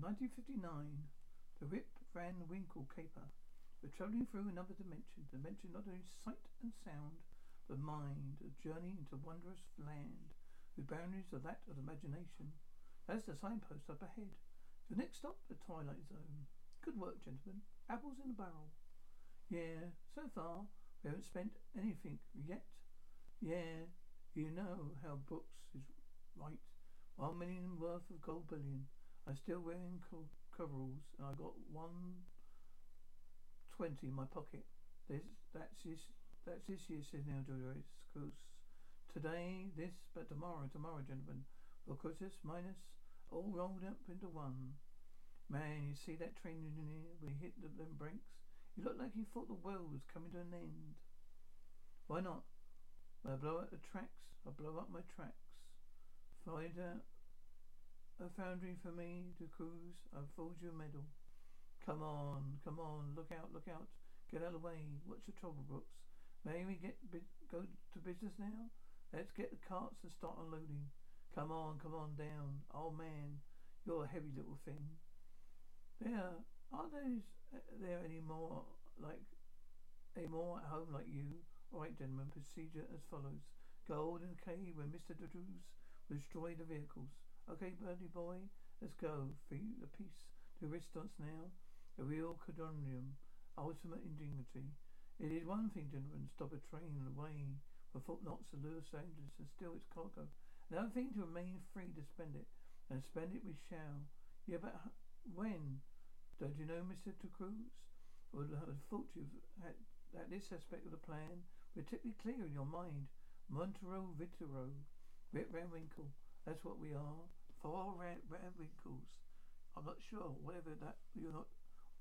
1959. The Rip Van Winkle caper. We're travelling through another dimension. Dimension not only sight and sound, but mind. A journey into wondrous land, whose boundaries are that of imagination. That's the signpost up ahead. The next stop, the Twilight Zone. Good work, gentlemen. Apples in a barrel. Yeah, so far we haven't spent anything yet. Yeah, you know how Brooks is right. One million worth of gold bullion. I'm still wearing co- coveralls, and I got one twenty in my pocket. This, that's this, that's this year, says Dolores Cruz. Today, this, but tomorrow, tomorrow, gentlemen. Because this minus all rolled up into one. Man, you see that train in here? We hit the them brakes. You look like you thought the world was coming to an end. Why not? When I blow up the tracks, I blow up my tracks. Find out a foundry for me to cruise. I'll fold you a medal. Come on, come on, look out, look out. Get out of the way. What's your trouble, Brooks? May we get go to business now? Let's get the carts and start unloading. Come on, come on down. Oh man, you're a heavy little thing. There, are those uh, there any more like any more at home like you? All right, gentlemen. Procedure as follows: Go in the cave where Mister Drews will destroy the vehicles. Okay, birdie boy, let's go. Feed the piece to restaurants now. A real conundrum, ultimate indignity. It is one thing, gentlemen, to stop a train on the way for foot knots to Los Angeles and steal its cargo. Another thing to remain free to spend it, and spend it we shall. Yeah, but when? Don't you know, Mr. De? Would have thought you had that this aspect of the plan particularly clear in your mind. Montero Vitero, Rip Van Winkle. That's what we are. Four Van, Van Winkles. I'm not sure. Whatever that you're not.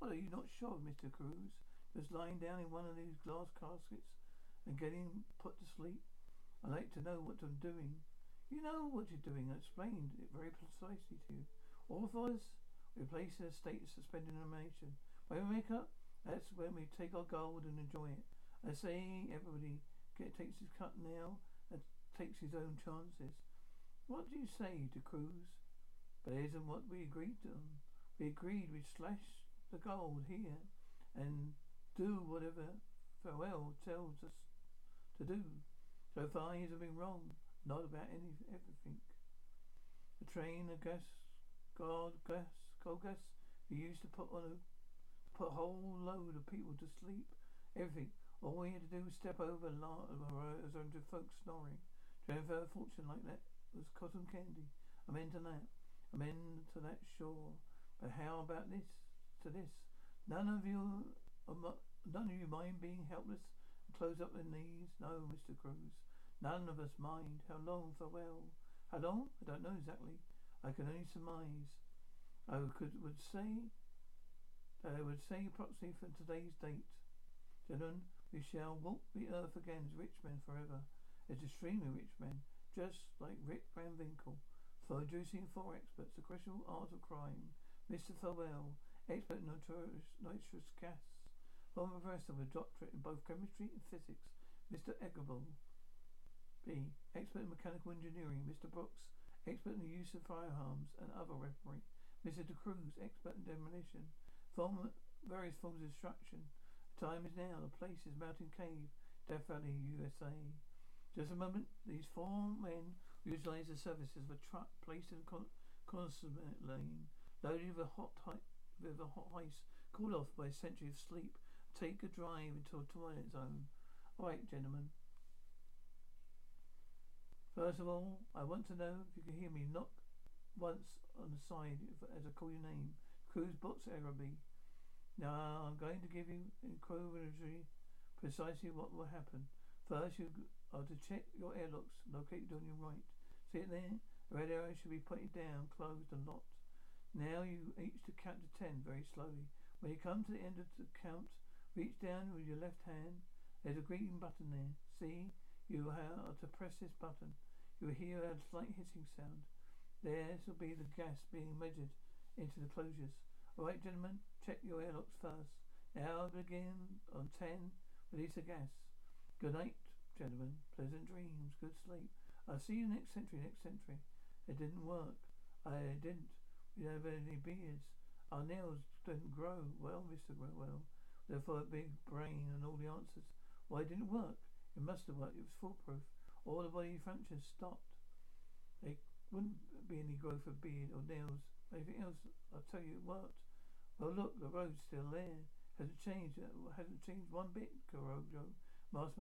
What are you not sure, of, Mr. Cruz? Just lying down in one of these glass caskets and getting put to sleep. I like to know what I'm doing. You know what you're doing. I explained it very precisely to you. All of us, we place in a state of suspended animation. When we wake up, that's when we take our gold and enjoy it. I say everybody get, takes his cut now and takes his own chances. What do you say to Cruz? But it isn't what we agreed on. We agreed we'd slash the gold here and do whatever Farwell tells us to do. So far he's been wrong. Not about any everything. The train of gas, God gas, coal gas, he used to put on a put a whole load of people to sleep. Everything. All we had to do was step over and laugh as under folks snoring. Transfer a fortune like that was cotton candy. I'm into that. I'm into that sure. But how about this? To this. None of you uh, none of you mind being helpless and close up their knees? No, Mr. Cruz. None of us mind. How long Farwell? How long? I don't know exactly. I can only surmise. I could would say that I would say approximately for today's date. Gentlemen, we shall walk the earth again as rich men forever. As extremely rich men, just like Rip Van Winkle. For introducing four experts, the crucial art of crime. Mr. Farwell, expert in notorious nitrous gas. Former professor with a doctorate in both chemistry and physics. Mr. Eggerville. B. Expert in mechanical engineering. Mr. Brooks. Expert in the use of firearms and other weaponry. Mr. De Cruz. Expert in demolition. Form various forms of destruction. The time is now. The place is Mountain Cave, Death Valley, USA. Just a moment. These four men utilize the services of a truck placed in a con- consummate lane, loaded with a hot hi- with a hot ice, cooled off by a century of sleep. Take a drive into a twilight zone. All right, gentlemen. First of all, I want to know if you can hear me knock once on the side as I call your name. Cruz Books Araby. Now I'm going to give you in incredibly precisely what will happen. First, you are to check your airlocks located on your right. See it there? The red arrow should be pointed down, closed and locked. Now you each to count to ten very slowly. When you come to the end of the count, reach down with your left hand. There's a green button there. See? You are to press this button. You will hear a slight hissing sound. There will be the gas being measured into the closures. All right, gentlemen, check your airlocks first. Now I'll begin on ten. Release the gas. Good night, gentlemen. Pleasant dreams. Good sleep. I'll see you next century, next century. It didn't work. I didn't. We don't have any beards. Our nails didn't grow. Well, Mr. Grow well, therefore a big brain and all the answers. Why it didn't it work? It must have worked. It was foolproof. All the body functions stopped. There wouldn't be any growth of beard or nails. Anything else, I'll tell you it worked. Well, look, the road's still there. Hasn't changed. Uh, hasn't changed one bit, Kurojo. Uh, Master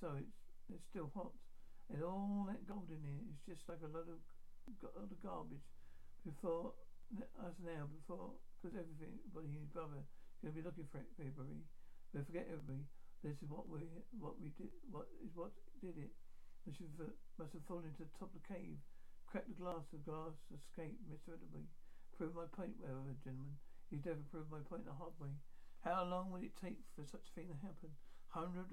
Still hot. And all that gold in here is just like a lot of, lot of garbage. Before us now, before, because everything, and his brother, going to be looking for everybody. But forget everybody. This is what we, what we did, what is what did it. Must have, must have fallen into the top of the cave, cracked the glass, the glass escaped miserably. Prove my point, well, gentlemen. You've never proved my point the hard way. How long will it take for such a thing to happen? Hundred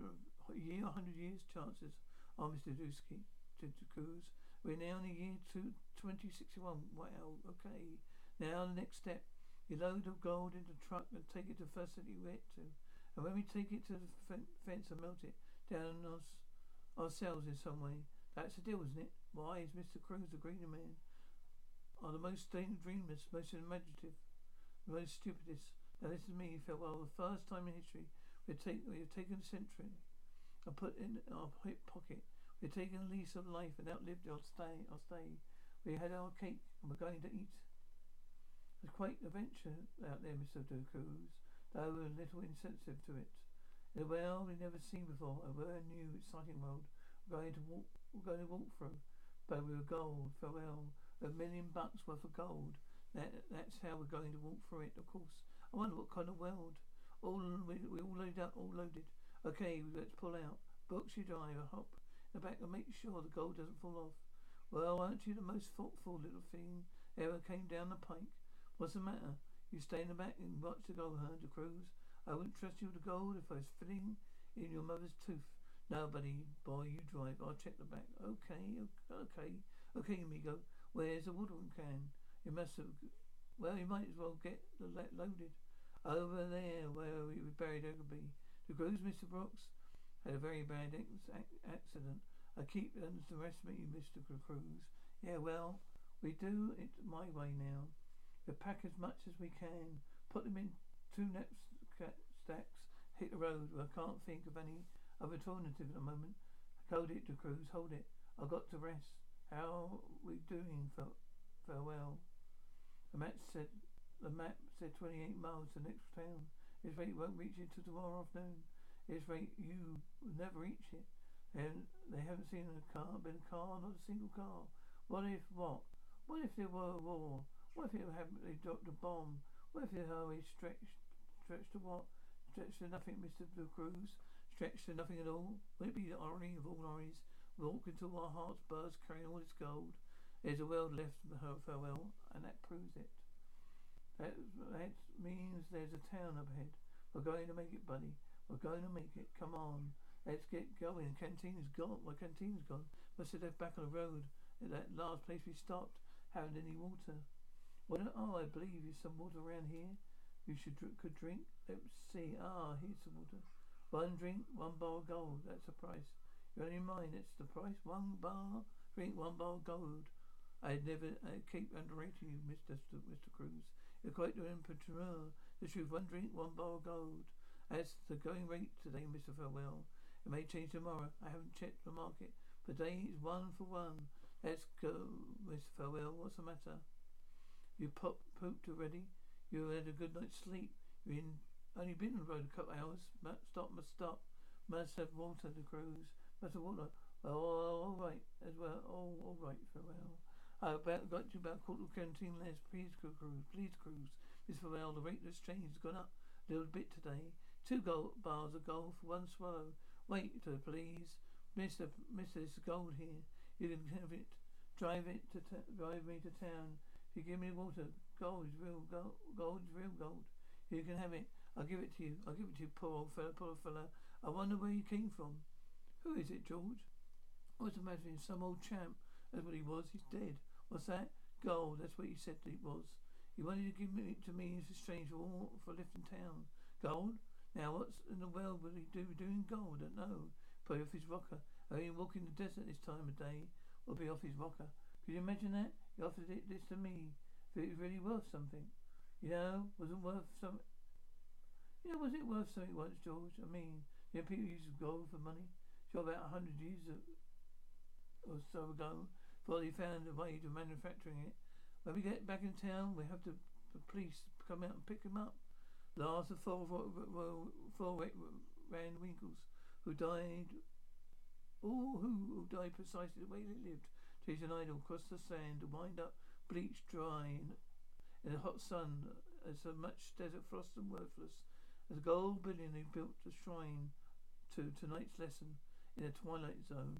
year, hundred years chances. Oh, Mr. Dusky, to, Cruz. We're now in the year two, 2061. Wow, okay. Now the next step. You load the gold into the truck and take it to the first city we get to. And when we take it to the fence and melt it down us, ourselves in some way, that's the deal, isn't it? Why is Mr. Cruz the greener man? Are the most dreamers, most imaginative, the most stupidest. Now listen to me, Farwell. The first time in history we've, take, we've taken a century and put in our hip pocket. We're taking a lease of life and outlived our stay. Our stay. We had our cake and we're going to eat. It's quite an adventure out there, Mr. De though we're a little insensitive to it. In a world we've never seen before, a brand new, exciting world. We're going to walk. We're going to walk through. But we were gold, Farwell. A million bucks worth of gold. That, that's how we're going to walk through it, of course. I wonder what kind of world. All we, we all loaded up, all loaded. Okay, let's pull out. Books you drive, hop in the back and make sure the gold doesn't fall off. Well, aren't you the most thoughtful little thing ever came down the pike? What's the matter? You stay in the back and watch the gold, huh, the cruise? I wouldn't trust you with the gold if I was filling in your mother's tooth. No, buddy, boy, you drive. I'll check the back. Okay, okay, okay, amigo. Where's the watering can? You must have. Well, you might as well get the let loaded. Over there, where we buried Ogilvy. The Groves, Mr. Brooks, had a very bad accident. I keep um, underestimating you, Mr. Cruz. Yeah, well, we do it my way now. We pack as much as we can, put them in two net stacks, hit the road. I can't think of any other alternative at the moment. Hold it, De Cruz, hold it. I've got to rest. How are we doing? Farwell. The map said the map said 28 miles to the next town. His rate won't reach it till tomorrow afternoon. His rate you never reach it. And they haven't seen a car, been a car, not a single car. What if what? What if there were a war? What if it happened they dropped a bomb? What if the highway stretched stretched to what? Stretched to nothing, Mr. Blue Cruz? Stretched to nothing at all? Would it be the irony of all ironies? Walk until our hearts burst, carrying all its gold. There's a world left for farewell, and that proves it. That, that means there's a town ahead. We're going to make it, buddy. We're going to make it. Come on. Let's get going. Canteen's gone. My canteen's gone. Must have left back on the road at that last place we stopped. Haven't any water. What? Oh, I believe there's some water around here. You should could drink. Let's see. Ah, here's some water. One drink, one bar of gold. That's the price. You're only mine. That's the price. One bar drink, one bar of gold. I'd never i keep underrating you, Mr. Mr. Cruz. You're quite an entrepreneur. The one drink, one bar of gold. That's the going rate today, Mr. Farwell. It may change tomorrow. I haven't checked the market. but Today is one for one. Let's go, Mr. Farwell. What's the matter? You pop pooped already? You had a good night's sleep. You in only been on the road a couple of hours. Must stop, must stop. Must have water to cruise. Must have water. Oh, all right as well. Oh, all right, Farwell. I about got you about quarter canteen less. Please cruise, please cruise. Miss Farwell, the rate of exchange has gone up a little bit today. Two gold bars of gold for one swallow. Wait, uh, please. Mister, Mrs. Gold here. You can have it. Drive it to t- drive me to town. If you give me water, gold is real gold. Gold is real gold. You can have it. I'll give it to you. I'll give it to you, poor old fella, poor old fella. I wonder where you came from. Who is it, George? I was imagining Some old champ. That's what he was. He's dead. What's that? Gold. That's what he said it was. He wanted to give it to me as a stranger for lifting town. Gold? Now, what's in the world would he do doing gold? I don't know. Probably off his rocker. Mean, walking the desert this time of day will be off his rocker. Could you imagine that? He offered it this to me. If it was really worth something. You know, wasn't worth some. You know, was it worth something once, George? I mean, you know, people use gold for money. Sure, about a hundred years or so ago, they found a way to manufacturing it. When we get back in town, we have to, the police come out and pick him up. Last of four, four, four Rand Winkles, who died, all who, who died precisely the way they lived. Chase an idol across the sand to wind up bleached dry in, in the hot sun as so much desert frost and worthless as a gold bullion who built a shrine to tonight's lesson in a twilight zone.